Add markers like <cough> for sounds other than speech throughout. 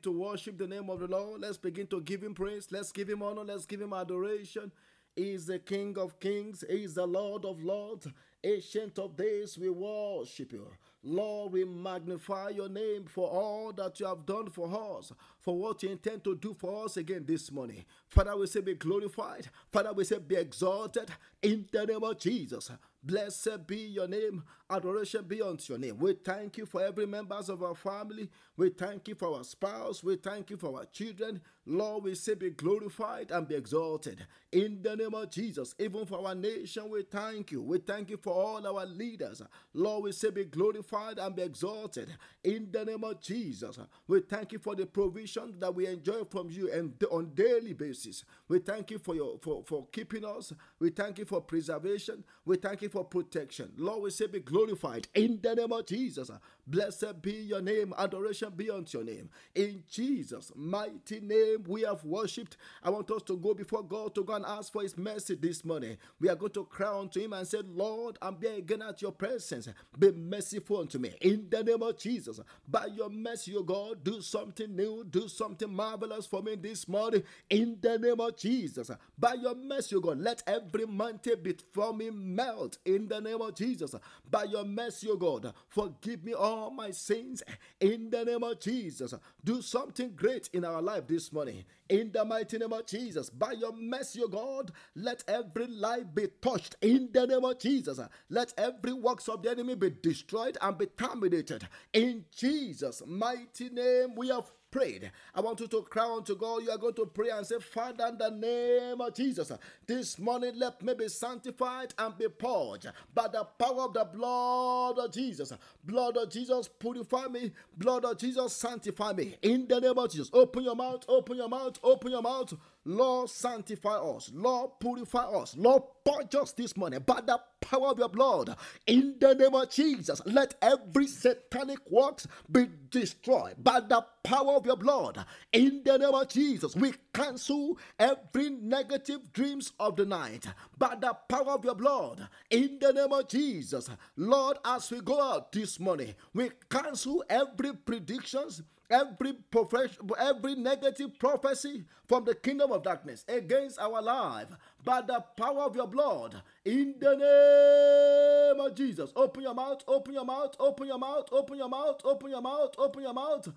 to worship the name of the Lord. Let's begin to give him praise. Let's give him honor. Let's give him adoration. He is the King of kings. He is the Lord of lords. Ancient of days, we worship you. Lord, we magnify your name for all that you have done for us, for what you intend to do for us again this morning. Father, we say be glorified. Father, we say be exalted in the name of Jesus. Blessed be your name. Adoration be unto your name. We thank you for every members of our family. We thank you for our spouse. We thank you for our children. Lord, we say be glorified and be exalted in the name of Jesus. Even for our nation, we thank you. We thank you for all our leaders. Lord, we say be glorified and be exalted in the name of Jesus. We thank you for the provision that we enjoy from you and on daily basis. We thank you for your for, for keeping us. We thank you for preservation. We thank you for protection. Lord, we say be glorified in the name of Jesus. Blessed be your name. Adoration be unto your name. In Jesus' mighty name, we have worshipped. I want us to go before God to go and ask for his mercy this morning. We are going to cry unto him and say, Lord, I'm here again at your presence. Be merciful unto me. In the name of Jesus. By your mercy, O God, do something new, do something marvelous for me this morning. In the name of Jesus. By your mercy, O God, let every mountain before me melt. In the name of Jesus. By your mercy, O God, forgive me all my sins. In the name of Jesus. Do something great in our life this morning. In the mighty name of Jesus. By your mercy, O God, let every life be touched. In the name of Jesus. Let every works of the enemy be destroyed and be terminated. In Jesus' mighty name, we have prayed. I want you to cry unto God. You are going to pray and say, Father, in the name of Jesus, this morning let me be sanctified and be purged by the power of the blood of Jesus. Blood of Jesus, purify me. Blood of Jesus, sanctify me. In the name of Jesus, open your mouth, open your mouth, open your mouth. Lord, sanctify us. Lord, purify us. Lord, purge us this morning by the power of your blood. In the name of Jesus, let every satanic works be destroyed by the power of your blood. In the name of Jesus, we cancel every negative dreams of the night by the power of your blood. In the name of Jesus, Lord, as we go out this morning, we cancel every predictions every profession, every negative prophecy from the kingdom of darkness against our life by the power of your blood in the name of Jesus. Open your mouth, open your mouth, open your mouth, open your mouth, open your mouth, open your mouth.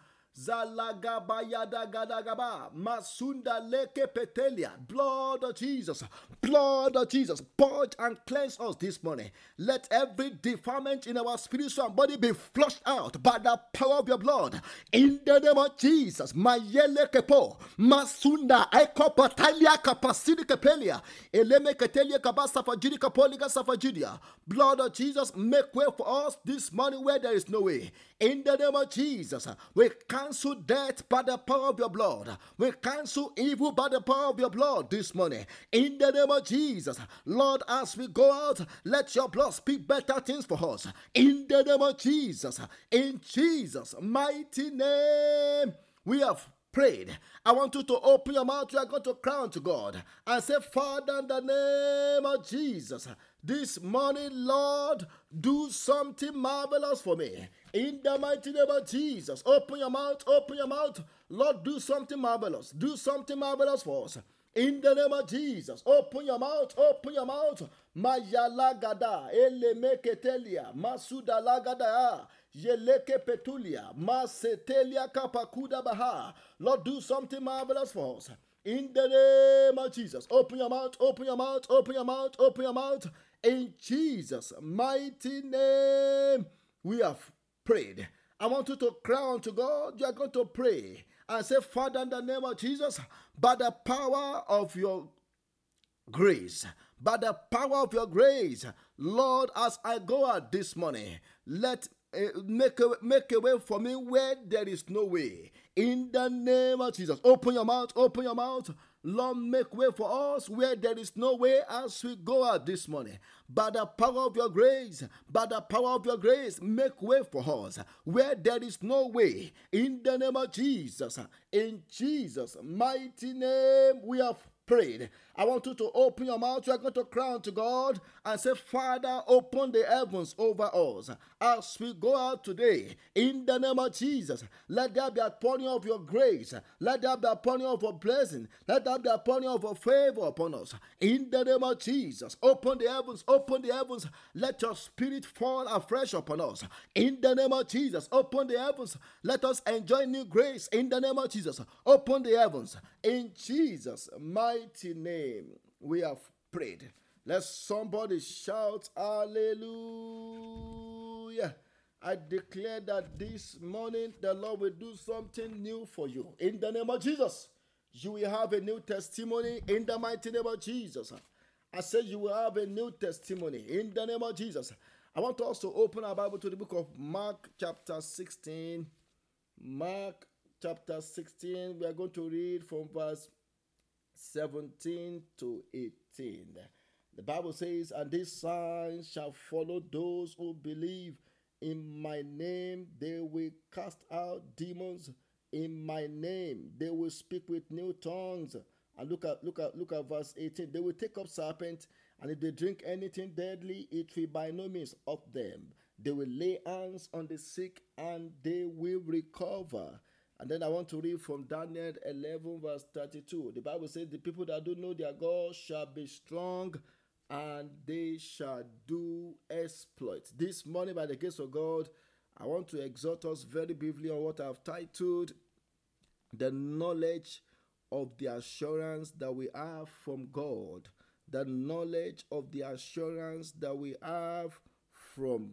Masunda leke petelia. Blood of Jesus. Blood of Jesus. Purge and cleanse us this morning. Let every defilement in our spiritual body be flushed out by the power of your blood. In the name of Jesus. Mayele kepo. Masunda eko patalia kapasidi kepelia. Eleme ketelia safajidia. Blood of Jesus, make way for us this morning where there is no way. In the name of Jesus, we cancel death by the power of your blood. We cancel evil by the power of your blood this morning. In the name of Jesus, Lord, as we go out, let your blood speak better things for us. In the name of Jesus, in Jesus' mighty name, we have prayed. I want you to open your mouth. You are going to crown to God and say, Father, in the name of Jesus, this morning, Lord, do something marvelous for me. In the mighty name of Jesus, open your mouth, open your mouth. Lord, do something marvelous. Do something marvelous for us. In the name of Jesus, open your mouth, open your mouth. Mayalagada, masuda lagada, yeleke petulia, masetelia kapakuda baha. Lord, do something marvelous for us. In the name of Jesus, open your mouth, open your mouth, open your mouth, open your mouth. In Jesus' mighty name, we have prayed. I want you to cry unto God. You are going to pray and say, Father, in the name of Jesus, by the power of your grace, by the power of your grace, Lord, as I go out this morning, let uh, make a make a way for me where there is no way. In the name of Jesus, open your mouth, open your mouth. Lord, make way for us where there is no way as we go out this morning. By the power of your grace, by the power of your grace, make way for us where there is no way. In the name of Jesus, in Jesus' mighty name, we have prayed. I want you to open your mouth. You are going to cry to God and say, Father, open the heavens over us as we go out today. In the name of Jesus, let there be a pouring of your grace. Let there be a pouring of your blessing. Let there be a pouring of your favor upon us. In the name of Jesus, open the heavens, open the heavens. Let your spirit fall afresh upon us. In the name of Jesus, open the heavens. Let us enjoy new grace. In the name of Jesus, open the heavens. In Jesus' mighty name, we have prayed. Let somebody shout hallelujah. I declare that this morning the Lord will do something new for you. In the name of Jesus, you will have a new testimony in the mighty name of Jesus. I say you will have a new testimony in the name of Jesus. I want us to open our Bible to the book of Mark, chapter 16. Mark, chapter 16. We are going to read from verse 17 to 18. The Bible says, And these signs shall follow those who believe. In my name they will cast out demons. In my name they will speak with new tongues. And look at look at look at verse 18. They will take up serpents, and if they drink anything deadly, it will by no means of them. They will lay hands on the sick and they will recover. And then I want to read from Daniel 11, verse 32. The Bible says, The people that do know their God shall be strong and they shall do exploits. This morning, by the grace of God, I want to exhort us very briefly on what I've titled The Knowledge of the Assurance that we have from God. The knowledge of the assurance that we have from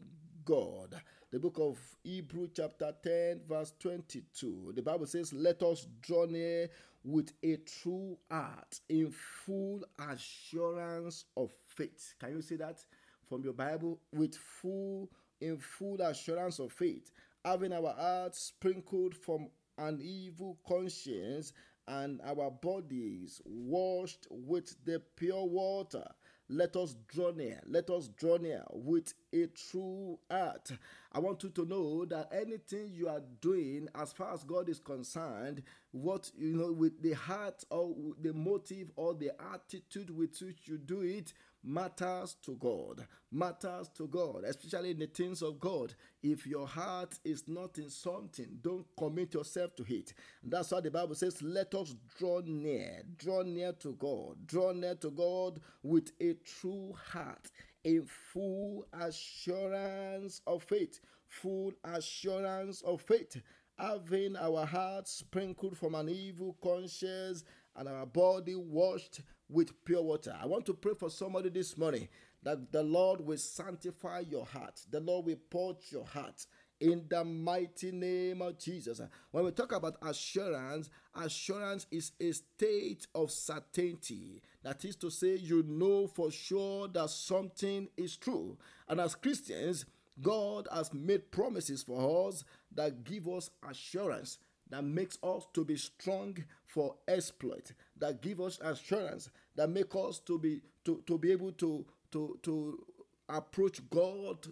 God. The book of Hebrew, chapter 10, verse 22. The Bible says, Let us draw near with a true heart in full assurance of faith. Can you see that from your Bible? With full, in full assurance of faith, having our hearts sprinkled from an evil conscience and our bodies washed with the pure water. Let us draw near. Let us draw near with a true heart. I want you to know that anything you are doing, as far as God is concerned, what you know, with the heart or the motive or the attitude with which you do it, matters to God. Matters to God, especially in the things of God. If your heart is not in something, don't commit yourself to it. That's why the Bible says, Let us draw near, draw near to God, draw near to God with a true heart in full assurance of faith. Full assurance of faith. Having our hearts sprinkled from an evil conscience and our body washed with pure water. I want to pray for somebody this morning that the Lord will sanctify your heart, the Lord will purge your heart in the mighty name of Jesus. When we talk about assurance, assurance is a state of certainty. That is to say, you know for sure that something is true. And as Christians, God has made promises for us that give us assurance that makes us to be strong for exploit that give us assurance that make us to be to, to be able to to to approach god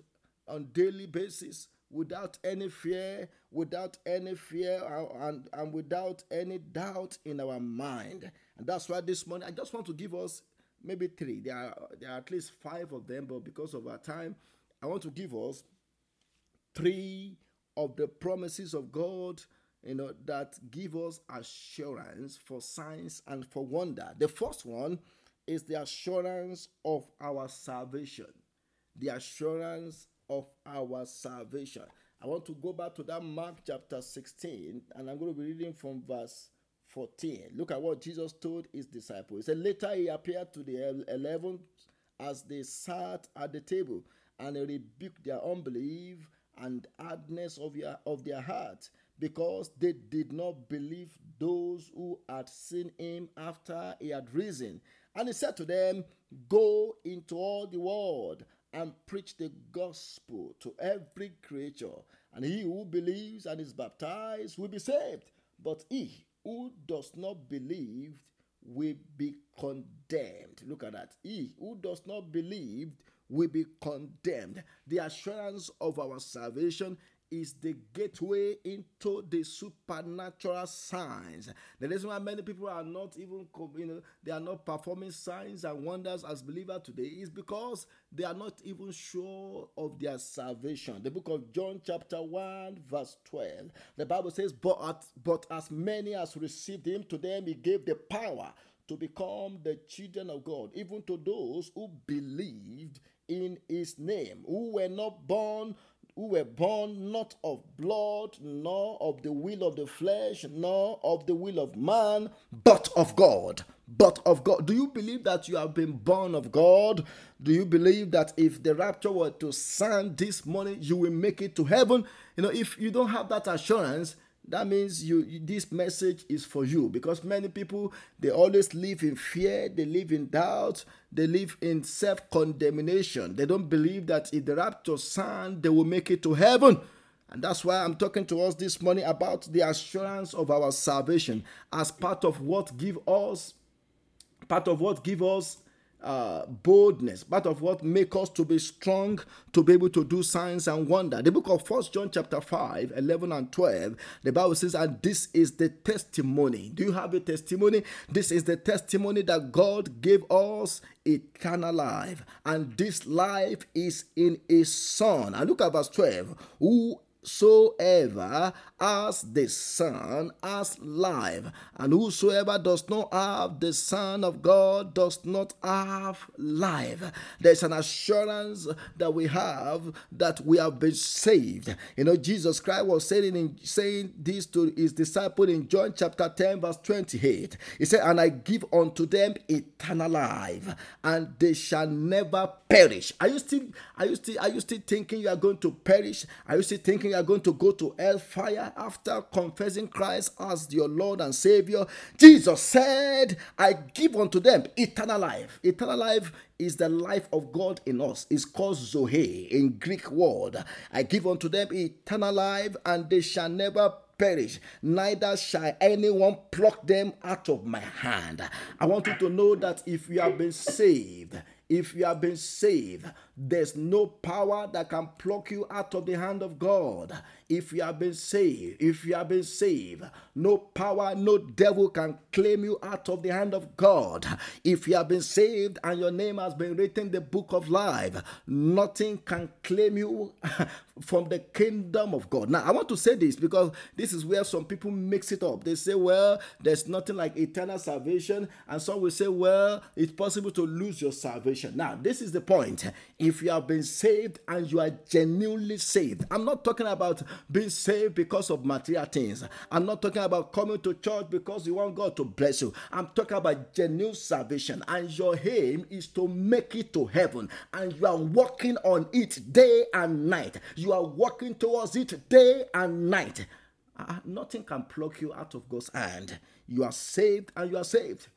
on daily basis without any fear without any fear and, and without any doubt in our mind. And that's why this morning i just want to give us maybe three. There are there are at least five of them but because of our time i want to give us three of the promises of god you know, that give us assurance for signs and for wonder. The first one is the assurance of our salvation. The assurance of our salvation. I want to go back to that Mark chapter 16, and I'm going to be reading from verse 14. Look at what Jesus told his disciples. He said, Later he appeared to the eleven as they sat at the table, and he rebuked their unbelief and hardness of, your, of their hearts because they did not believe those who had seen him after he had risen. And he said to them, Go into all the world and preach the gospel to every creature. And he who believes and is baptized will be saved. But he who does not believe will be condemned. Look at that. He who does not believe will be condemned. The assurance of our salvation is the gateway into the supernatural signs. The reason why many people are not even, you know, they are not performing signs and wonders as believers today is because they are not even sure of their salvation. The book of John, chapter 1, verse 12, the Bible says, But, but as many as received him, to them he gave the power to become the children of God, even to those who believed in his name, who were not born who were born not of blood, nor of the will of the flesh, nor of the will of man, but of God. But of God. Do you believe that you have been born of God? Do you believe that if the rapture were to sound this morning, you will make it to heaven? You know, if you don't have that assurance, that means you, this message is for you because many people they always live in fear they live in doubt they live in self-condemnation. They don't believe that if the rapture sound they will make it to heaven. And that's why i'm talking to us this morning about the assurance of our salvation as part of what give us part of what give us uh, boldness, part of what make us to be strong, to be able to do signs and wonder. The book of First John chapter 5, 11 and 12, the Bible says, and this is the testimony. Do you have a testimony? This is the testimony that God gave us eternal life, and this life is in his Son. And look at verse 12. Who whosoever has the Son has life, and whosoever does not have the Son of God does not have life. There's an assurance that we have that we have been saved. You know, Jesus Christ was saying in, saying this to his disciple in John chapter 10, verse 28. He said, And I give unto them eternal life, and they shall never perish. Are you still are you still are you still thinking you are going to perish? Are you still thinking are going to go to hellfire after confessing Christ as your Lord and Savior? Jesus said, I give unto them eternal life. Eternal life is the life of God in us. It's called Zoe in Greek word. I give unto them eternal life, and they shall never perish, neither shall anyone pluck them out of my hand. I want you to know that if you have been saved, if you have been saved, there's no power that can pluck you out of the hand of God. If you have been saved, if you have been saved, no power, no devil can claim you out of the hand of God. If you have been saved and your name has been written in the book of life, nothing can claim you <laughs> from the kingdom of God. Now, I want to say this because this is where some people mix it up. They say, well, there's nothing like eternal salvation, and some will say, well, it's possible to lose your salvation. Now, this is the point if you have been saved and you are genuinely saved, I'm not talking about being saved because of material things. I'm not talking about coming to church because you want God to bless you. I'm talking about genuine salvation, and your aim is to make it to heaven, and you are working on it day and night. You are working towards it day and night. Uh, nothing can pluck you out of God's hand. You are saved and you are saved.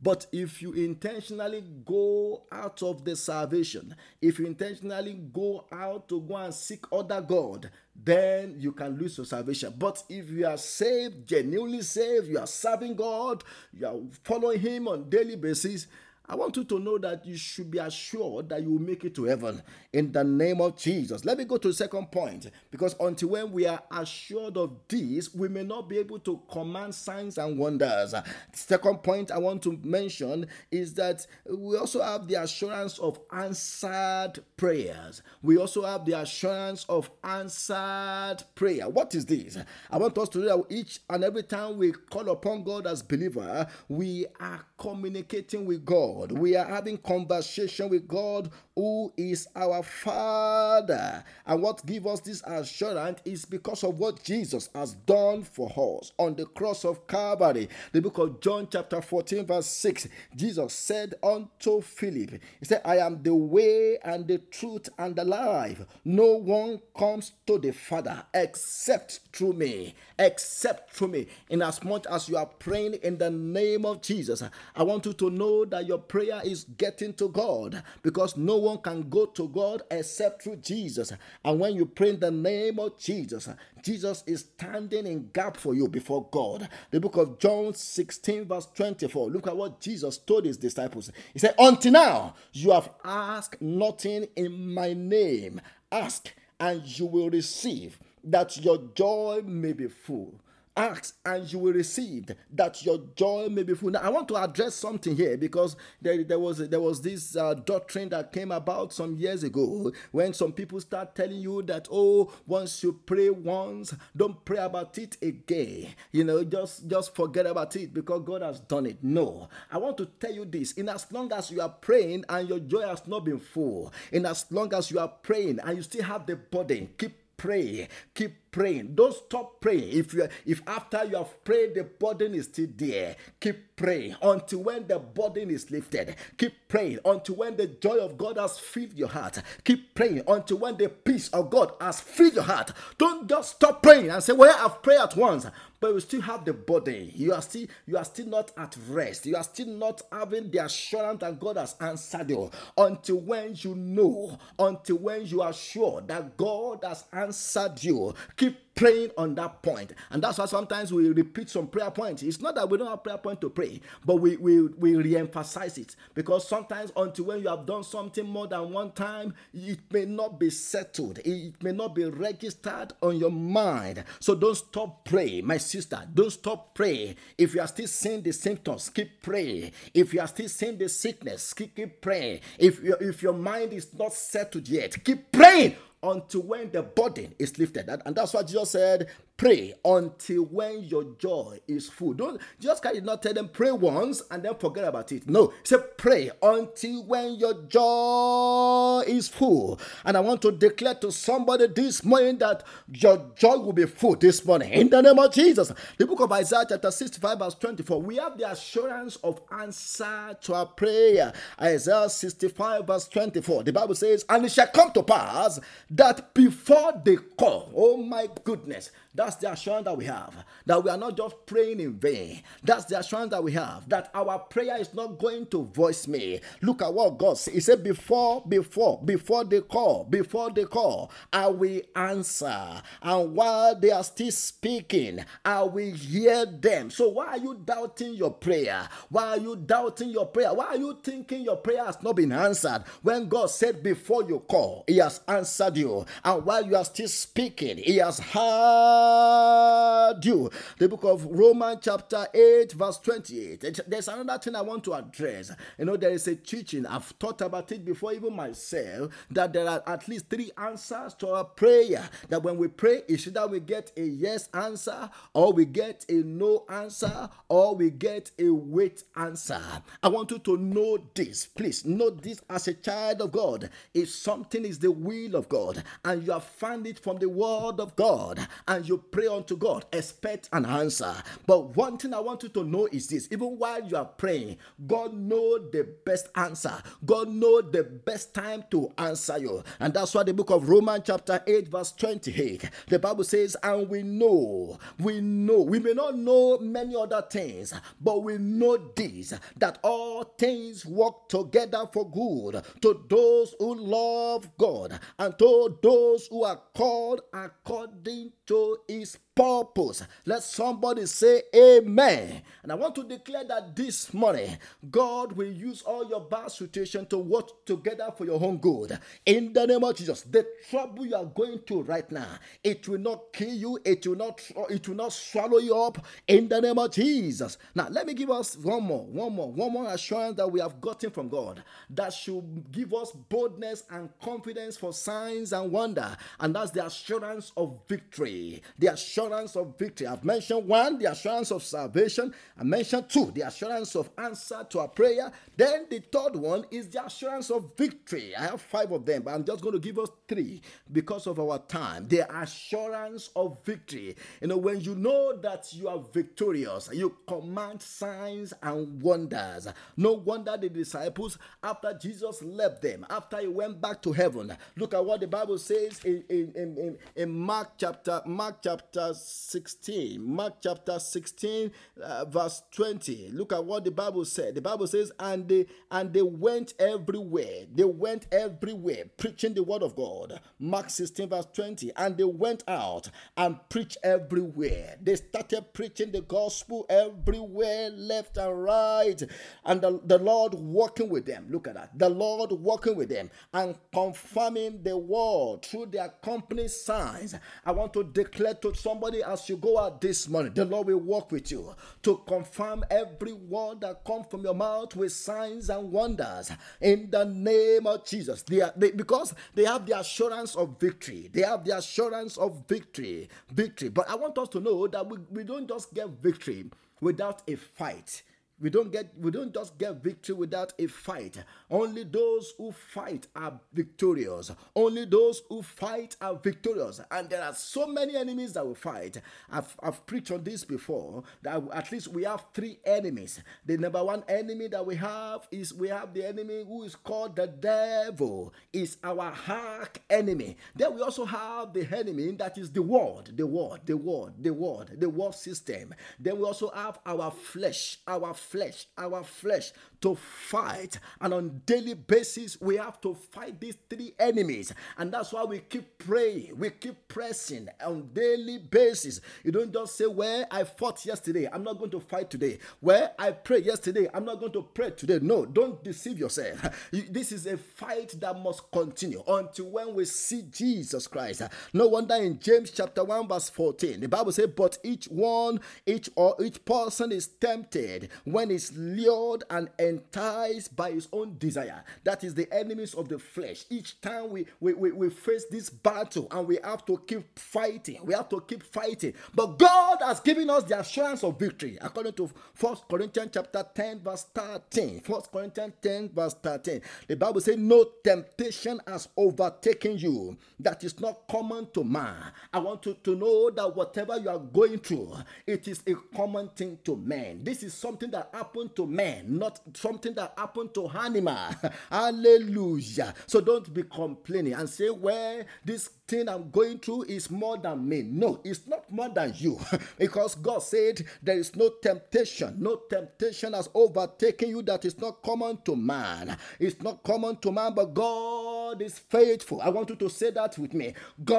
But if you intentionally go out of the salvation, if you intentionally go out to go and seek other God, then you can lose your salvation. But if you are saved, genuinely saved, you are serving God, you are following Him on daily basis, I want you to know that you should be assured that you will make it to heaven in the name of Jesus. Let me go to the second point because until when we are assured of this, we may not be able to command signs and wonders. Second point I want to mention is that we also have the assurance of answered prayers. We also have the assurance of answered prayer. What is this? I want us to know that each and every time we call upon God as believer, we are communicating with God. God. We are having conversation with God who is our Father. And what gives us this assurance is because of what Jesus has done for us on the cross of Calvary. The book of John, chapter 14, verse 6, Jesus said unto Philip, He said, I am the way and the truth and the life. No one comes to the Father except through me. Except through me. In as much as you are praying in the name of Jesus, I want you to know that your prayer is getting to God because no one can go to God except through Jesus. And when you pray in the name of Jesus, Jesus is standing in gap for you before God. The book of John 16, verse 24. Look at what Jesus told his disciples. He said, Until now, you have asked nothing in my name. Ask and you will receive, that your joy may be full. Ask and you will receive that your joy may be full. Now, I want to address something here because there, there was there was this uh, doctrine that came about some years ago when some people start telling you that oh, once you pray once, don't pray about it again. You know, just just forget about it because God has done it. No, I want to tell you this: in as long as you are praying and your joy has not been full, in as long as you are praying and you still have the burden, keep pray keep praying. Don't stop praying. If you if after you have prayed the burden is still there keep praying until when the burden is lifted. Keep praying until when the joy of god has filled your heart. Keep praying until when the peace of god has filled your heart. Don't just stop praying and say well i've prayed at once but you still have the burden. you are still you are still not at rest. You are still not having the assurance that god has answered you until when you know until when you are sure that god has answered you keep praying on that point. And that's why sometimes we repeat some prayer points. It's not that we don't have prayer point to pray, but we, we, we re-emphasize it. Because sometimes until when you have done something more than one time, it may not be settled. It may not be registered on your mind. So don't stop praying, my sister. Don't stop praying. If you are still seeing the symptoms, keep praying. If you are still seeing the sickness, keep, keep praying. If, if your mind is not settled yet, keep praying until when the burden is lifted. And, that's what Jesus said pray until when your joy is full. Don't just kind of not tell them pray once and then forget about it. No, say pray until when your joy is full. And I want to declare to somebody this morning that your joy will be full this morning in the name of Jesus. The book of Isaiah, chapter 65, verse 24. We have the assurance of answer to our prayer. Isaiah 65, verse 24. The Bible says, And it shall come to pass that before they call, oh my goodness, that's the assurance that we have. That we are not just praying in vain. That's the assurance that we have. That our prayer is not going to voice me. Look at what God said. He said, Before, before, before they call, before they call, I will answer. And while they are still speaking, I will hear them. So why are you doubting your prayer? Why are you doubting your prayer? Why are you thinking your prayer has not been answered? When God said, Before you call, He has answered you. And while you are still speaking, He has heard Uh, answered you. The book of Romans, chapter 8, verse 28. There's another thing I want to address. You know, there is a teaching, I've thought about it before, even myself, that there are at least three answers to our prayer. That when we pray, it's either we get a yes answer, or we get a no answer, or we get a wait answer. I want you to know this. Please note this as a child of God. If something is the will of God and you have found it from the word of God and you pray unto God, expect an answer. But one thing I want you to know is this even while you are praying, God know the best answer. God know the best time to answer you. And that's why the book of Romans chapter 8 verse 28, the Bible says, and we know, we know, we may not know many other things, but we know this, that all things work together for good to those who love God and to those who are called according to his purpose. Let somebody say amen. And I want to declare that this morning, God will use all your bad situation to work together for your own good. In the name of Jesus, the trouble you are going through right now, it will not kill you, it will not it will not swallow you up in the name of Jesus. Now, let me give us one more, one more, one more assurance that we have gotten from God that should give us boldness and confidence for signs and wonder. And that's the assurance of victory. The assurance assurance of victory. I've mentioned one, the assurance of salvation. I mentioned two, the assurance of answer to a prayer. Then the third one is the assurance of victory. I have five of them, but I'm just going to give us three because of our time. The assurance of victory. You know, when you know that you are victorious, you command signs and wonders. No wonder the disciples, after Jesus left them, after he went back to heaven, look at what the Bible says in, in, in, in Mark chapter, Mark chapter 16. Mark chapter 16, uh, verse 20. Look at what the Bible said. The Bible says, and they and they went everywhere. They went everywhere preaching the word of God. Mark 16, verse 20. And they went out and preached everywhere. They started preaching the gospel everywhere, left and right. And the, the Lord working with them. Look at that. The Lord working with them and confirming the word through their company signs. I want to declare to somebody somebody as you go out this morning, the Lord will walk with you to confirm every word that comes from your mouth with signs and wonders in the name of Jesus. They are, they, because they have the assurance of victory. They have the assurance of victory. Victory. But I want us to know that we, we don't just get victory without a fight. We don't get we don't just get victory without a fight. Only those who fight are victorious. Only those who fight are victorious. And there are so many enemies that we fight. I've, I've preached on this before that at least we have three enemies. The number one enemy that we have is we have the enemy who is called the devil, is our hack enemy. Then we also have the enemy that is the world, the world, the world, the world, the world system. Then we also have our flesh, our flesh, our flesh to fight. And on daily basis, we have to fight these three enemies. And that's why we keep praying. We keep pressing on daily basis. You don't just say, Where I fought yesterday, I'm not going to fight today. Where I prayed yesterday, I'm not going to pray today. No, don't deceive yourself. <laughs> This is a fight that must continue until when we see Jesus Christ. No wonder in James chapter 1, verse 14, the Bible says, But each one, each or each person is tempted when he's lured and enticed by his own desire. That is the enemies of the flesh. Each time we, we, we, we face this battle and we have to keep fighting, we have to keep fighting. But God has given us the assurance of victory according to First Corinthians chapter 10, verse 13. First Corinthians 10, verse 13. The Bible says, No temptation has overtaken you that is not common to man. I want you to know that whatever you are going through, it is a common thing to men. This is something that happened to men, not something that happened to animal. <laughs> Hallelujah. So don't be complaining and say, well, this thing I'm going through is more than me. No, it's not more than you. <laughs> because God said there is no temptation. No temptation has overtaken you that is not common to man. It's not common to man, but God is faithful. I want you to say that with me. God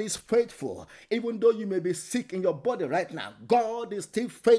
is faithful. Even though you may be sick in your body right now, God is still faithful.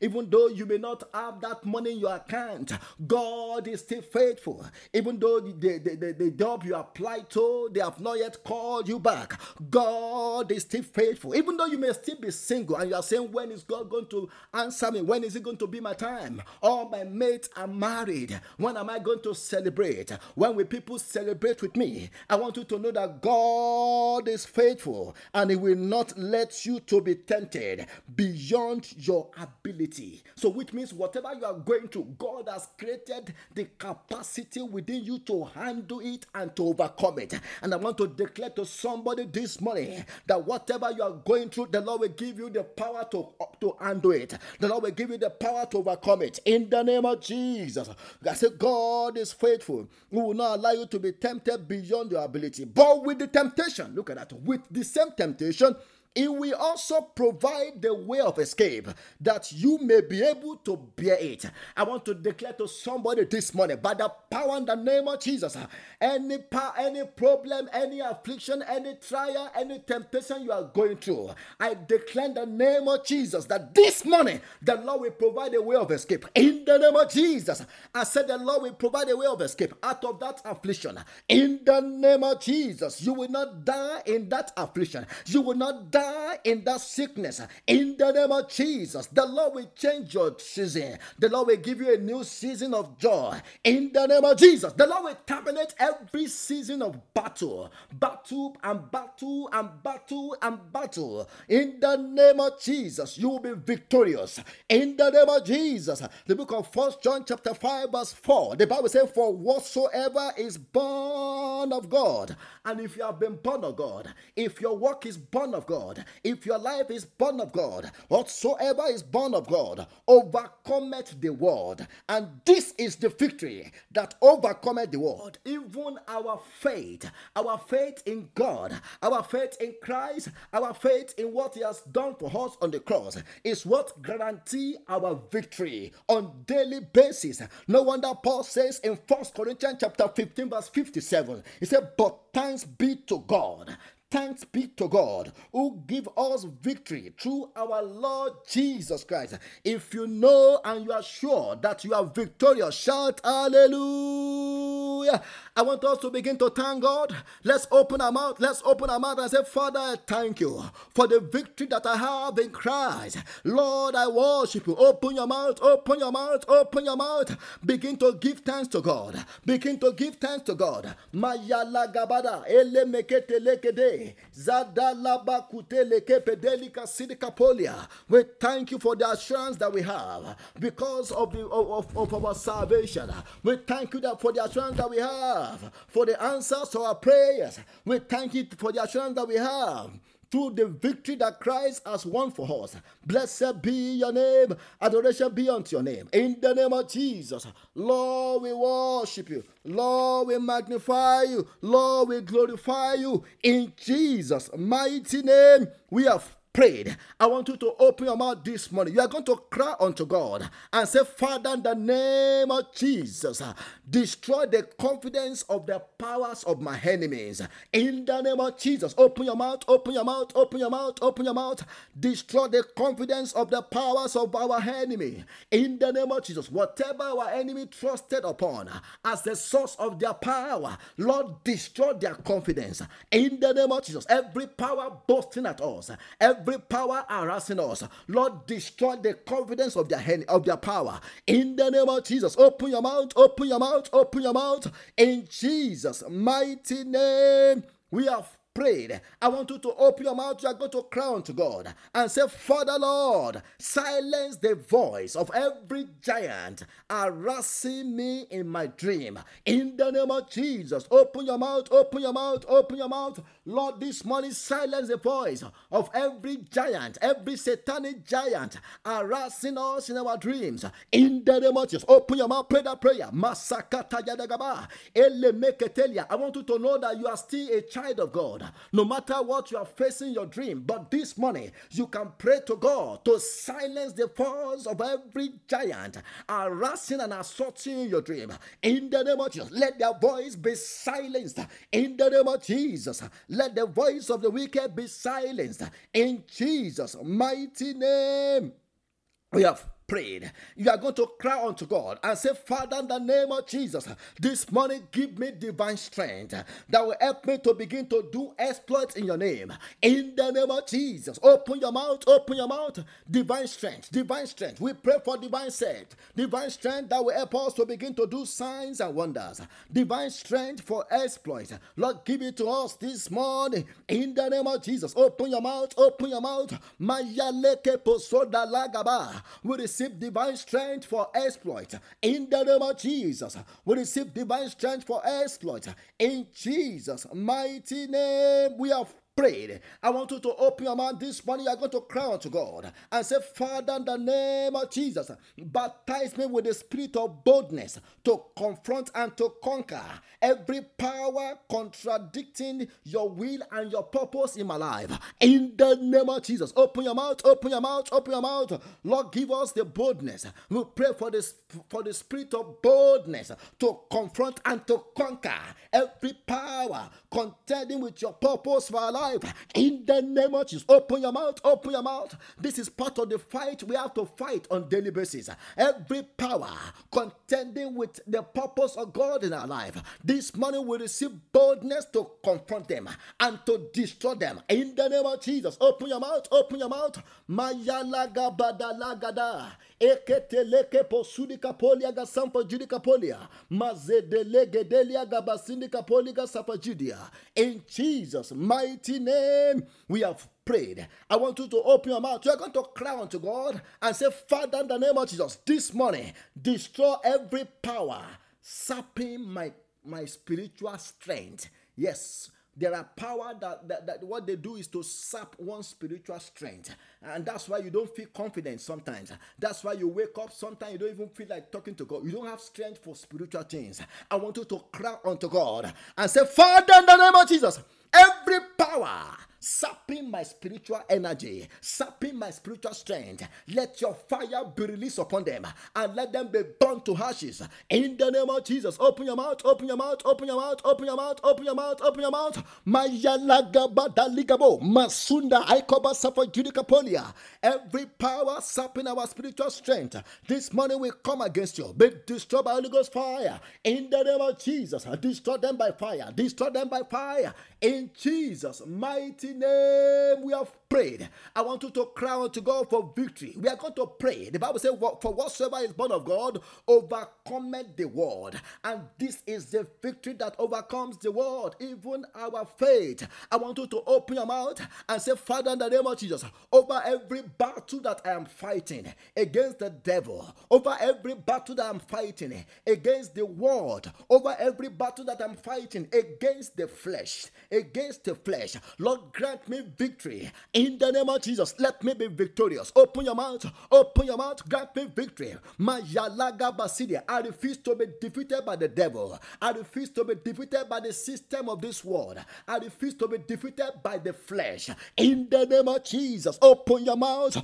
Even though you may not have that money in your account, God is still faithful. Even though the, the, the, the job you applied to, they have not yet called you back, God is still faithful. Even though you may still be single and you are saying, When is God going to answer me? When is it going to be my time? All my mates are married. When am I going to celebrate? When will people celebrate with me? I want you to know that God is faithful and He will not let you to be tempted beyond your ability. So, which means whatever you are going through, God has created the capacity within you to handle it and to overcome it. And I want to declare to somebody this morning that whatever you are going through, the Lord will give you the power to, to handle it. The Lord will give you the power to overcome it. In the name of Jesus. I say, God is faithful. He will not allow you to be tempted beyond your ability. But with the temptation, look at that, with the same temptation, it will also provide the way of escape that you may be able to bear it. I want to declare to somebody this morning by the power in the name of Jesus any power, any problem, any affliction, any trial, any temptation you are going through, I declare in the name of Jesus that this morning the Lord will provide a way of escape. In the name of Jesus, I said the Lord will provide a way of escape out of that affliction. In the name of Jesus, you will not die in that affliction. You will not die die in that sickness in the name of Jesus. The Lord will change your season. The Lord will give you a new season of joy in the name of Jesus. The Lord will terminate every season of battle, battle and battle and battle and battle in the name of Jesus. You will be victorious in the name of Jesus. The book of First John, chapter 5, verse 4. The Bible says, For whatsoever is born of God, and if you have been born of God, if your work is born of God, God, if your life is born of God, whatsoever is born of God, overcometh the world. And this is the victory that overcometh the world. Even our faith, our faith in God, our faith in Christ, our faith in what He has done for us on the cross is what guarantee our victory on daily basis. No wonder Paul says in First Corinthians chapter 15, verse 57, he said, But thanks be to God Thanks be to God who give us victory through our Lord Jesus Christ. If you know and you are sure that you are victorious, shout hallelujah. I want us to begin to thank God. Let's open our mouth. Let's open our mouth and say, Father, I thank you for the victory that I have in Christ. Lord, I worship you. Open your mouth, open your mouth, open your mouth. Begin to give thanks to God. Begin to give thanks to God. Ele mekete lekede We thank you for the assurance that we have because of the of, of, our salvation. We thank you that for the assurance that we have for the answers to our prayers. We thank you for the assurance that we have through the victory that Christ has won for us. Blessed be your name. Adoration be unto your name. In the name of Jesus. Lord, we worship you. Lord, we magnify you. Lord, we glorify you. In Jesus' mighty name, we have prayed, I want you to open your mouth this morning. You are going to cry unto God and say, Father, in the name of Jesus, destroy the confidence of the powers of my enemies. In the name of Jesus, open your mouth, open your mouth, open your mouth, open your mouth. Destroy the confidence of the powers of our enemy. In the name of Jesus, whatever our enemy trusted upon as the source of their power, Lord, destroy their confidence. In the name of Jesus, every power boasting at us, every every power harassing us. Lord, destroy the confidence of their of their power. In the name of Jesus, open your mouth, open your mouth, open your mouth. In Jesus' mighty name, we have prayed, I want you to open your mouth. You are going to cry unto God and say, Father Lord, silence the voice of every giant harassing me in my dream. In the name of Jesus, open your mouth, open your mouth, open your mouth. Lord, this morning, silence the voice of every giant, every satanic giant harassing us in our dreams. In the name of Jesus, open your mouth, pray that prayer. Masakata. Ele. I want you to know that you are still a child of God. No matter what you are facing your dream, but this morning you can pray to God to silence the force of every giant harassing and assaulting your dream. In the name of Jesus, let their voice be silenced. In the name of Jesus, let the voice of the wicked be silenced. In Jesus' mighty name, we have prayed, you are going to cry unto God and say, Father, in the name of Jesus, this morning give me divine strength that will help me to begin to do exploits in your name. In the name of Jesus, open your mouth, open your mouth. Divine strength, divine strength. We pray for divine strength, divine strength that will help us to begin to do signs and wonders. Divine strength for exploits. Lord, give it to us this morning. In the name of Jesus, open your mouth, open your mouth. We receive divine strength for exploit in the name of Jesus. We receive divine strength for exploit in Jesus' mighty name. We have prayed. I want you to open your mouth this morning. You're going to cry unto God and say, Father, in the name of Jesus, baptize me with the spirit of boldness to confront and to conquer every power contradicting your will and your purpose in my life. In the name of Jesus, open your mouth, open your mouth, open your mouth. Lord, give us the boldness. We pray for this for the spirit of boldness to confront and to conquer every power contending with your purpose for life in the name of Jesus. Open your mouth, open your mouth. This is part of the fight we have to fight on daily basis. Every power contending with the purpose of God in our life. This morning we receive boldness to confront them and to destroy them in the name of Jesus. Open your mouth, open your mouth. Eketeleke polia gasampa judika polia. Mazedelegdelia gabasindika poliga sapajudia. In Jesus' mighty name, we have prayed. I want you to open your mouth. You're going to cry unto God and say, Father, in the name of Jesus, this morning, destroy every power sapping my, my spiritual strength. Yes, there are power that, that, that what they do is to sap one's spiritual strength. And that's why you don't feel confident sometimes. That's why you wake up, sometimes you don't even feel like talking to God. You don't have strength for spiritual things. I want you to cry unto God and say, Father, in the name of Jesus, every power sapping my spiritual energy, sapping my spiritual strength. Let your fire be released upon them and let them be burned to ashes. In the name of Jesus, open your mouth, open your mouth, open your mouth, open your mouth, open your mouth, open your mouth. Mayalagabadaligabo, Masunda Aikoba Safa Judicapolia. Every power sapping our spiritual strength. This morning will come against you. Be destroyed by Holy Ghost fire. In the name of Jesus, destroy them by fire. Destroy them by fire. In Jesus' mighty name we have prayed. I want you to cry out to God for victory. We are going to pray. The Bible says, For whatsoever is born of God overcometh the world. And this is the victory that overcomes the world, even our faith. I want you to open your mouth and say, Father, in the name of Jesus, over every battle that I am fighting against the devil, over every battle that I'm fighting against the world, over every battle that I'm fighting against the flesh, against the flesh, Lord, grant me victory in the name of Jesus. Let me be victorious. Open your mouth, open your mouth, grant me victory. Mayalaga. I refuse to be defeated by the devil. I refuse to be defeated by the system of this world. I refuse to be defeated by the flesh. In the name of Jesus, open your mouth.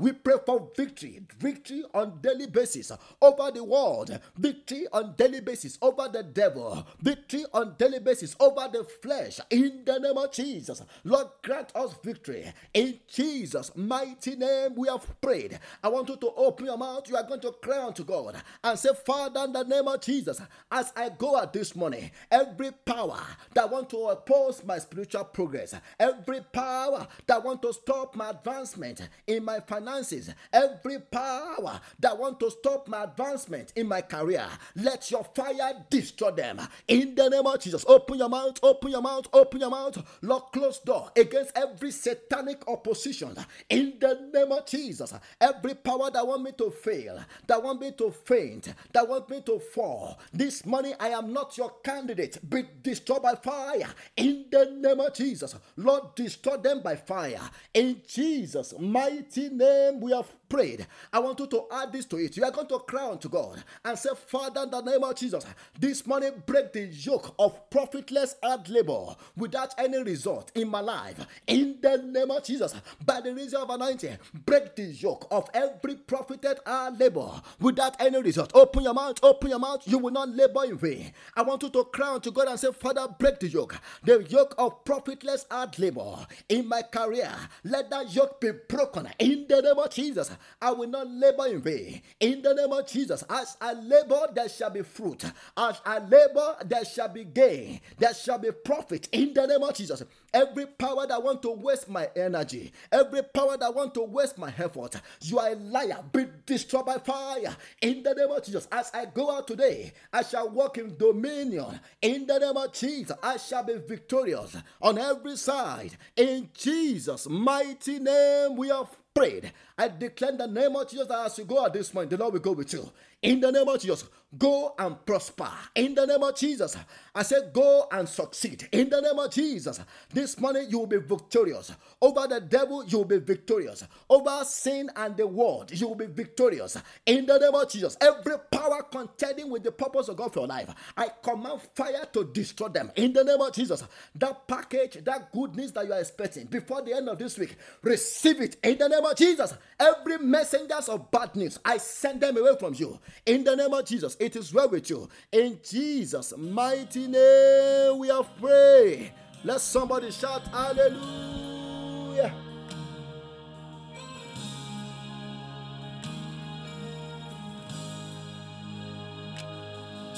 We pray for victory. Victory on daily basis over the world. Victory on daily basis over the devil. Victory on daily basis over the flesh in the name of Jesus. Lord, grant us victory in Jesus' mighty name. We have prayed. I want you to open your mouth. You are going to cry unto God and say, Father, in the name of Jesus, as I go out this morning, every power that want to oppose my spiritual progress, every power that want to stop my advancement in my finances, every power that want to stop my advancement in my career, let your fire destroy them in the name of Jesus. Open your mouth, open your mouth, open your mouth. Lock close door against every satanic opposition in the name of Jesus. Every power that want me to fail, that want me to faint, that want me to fall. This morning I am not your candidate. Be destroyed by fire in the name of Jesus. Lord, destroy them by fire. In Jesus' mighty name we have prayed, I want you to add this to it. You are going to cry unto God and say, Father, in the name of Jesus, this morning break the yoke of profitless hard labor without any result in my life. In the name of Jesus, by the reason of anointing, break the yoke of every profited hard labor without any result. Open your mouth, open your mouth. You will not labor in vain. I want you to cry unto God and say, Father, break the yoke, the yoke of profitless hard labor in my career. Let that yoke be broken in the name of Jesus. I will not labor in vain. In the name of Jesus, as I labor, there shall be fruit. As I labor, there shall be gain. There shall be profit. In the name of Jesus, every power that want to waste my energy, every power that want to waste my effort, you are a liar. Be destroyed by fire. In the name of Jesus, as I go out today, I shall walk in dominion. In the name of Jesus, I shall be victorious on every side. In Jesus' mighty name, we have prayed. I declare in the name of Jesus that as you go at this point, the Lord will go with you. In the name of Jesus, go and prosper. In the name of Jesus, I said, go and succeed. In the name of Jesus, this morning you will be victorious. Over the devil, you will be victorious. Over sin and the world, you will be victorious. In the name of Jesus, every power contending with the purpose of God for your life, I command fire to destroy them. In the name of Jesus, that package, that good news that you are expecting before the end of this week, receive it. In the name of Jesus, every messengers of bad news, I send them away from you. In the name of Jesus, it is well with you. In Jesus' mighty name, we have prayed. Let somebody shout hallelujah.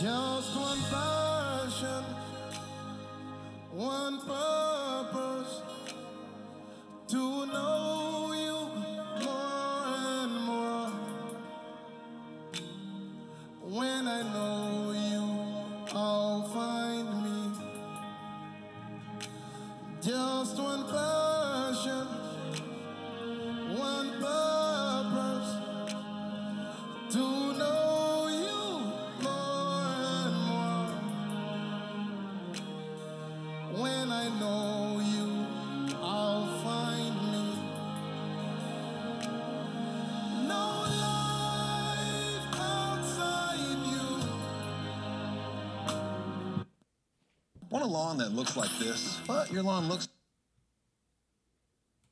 Just one passion, one purpose to know you When I know you, I'll find me. Just one passion, one purpose Want a lawn that looks like this, but your lawn looks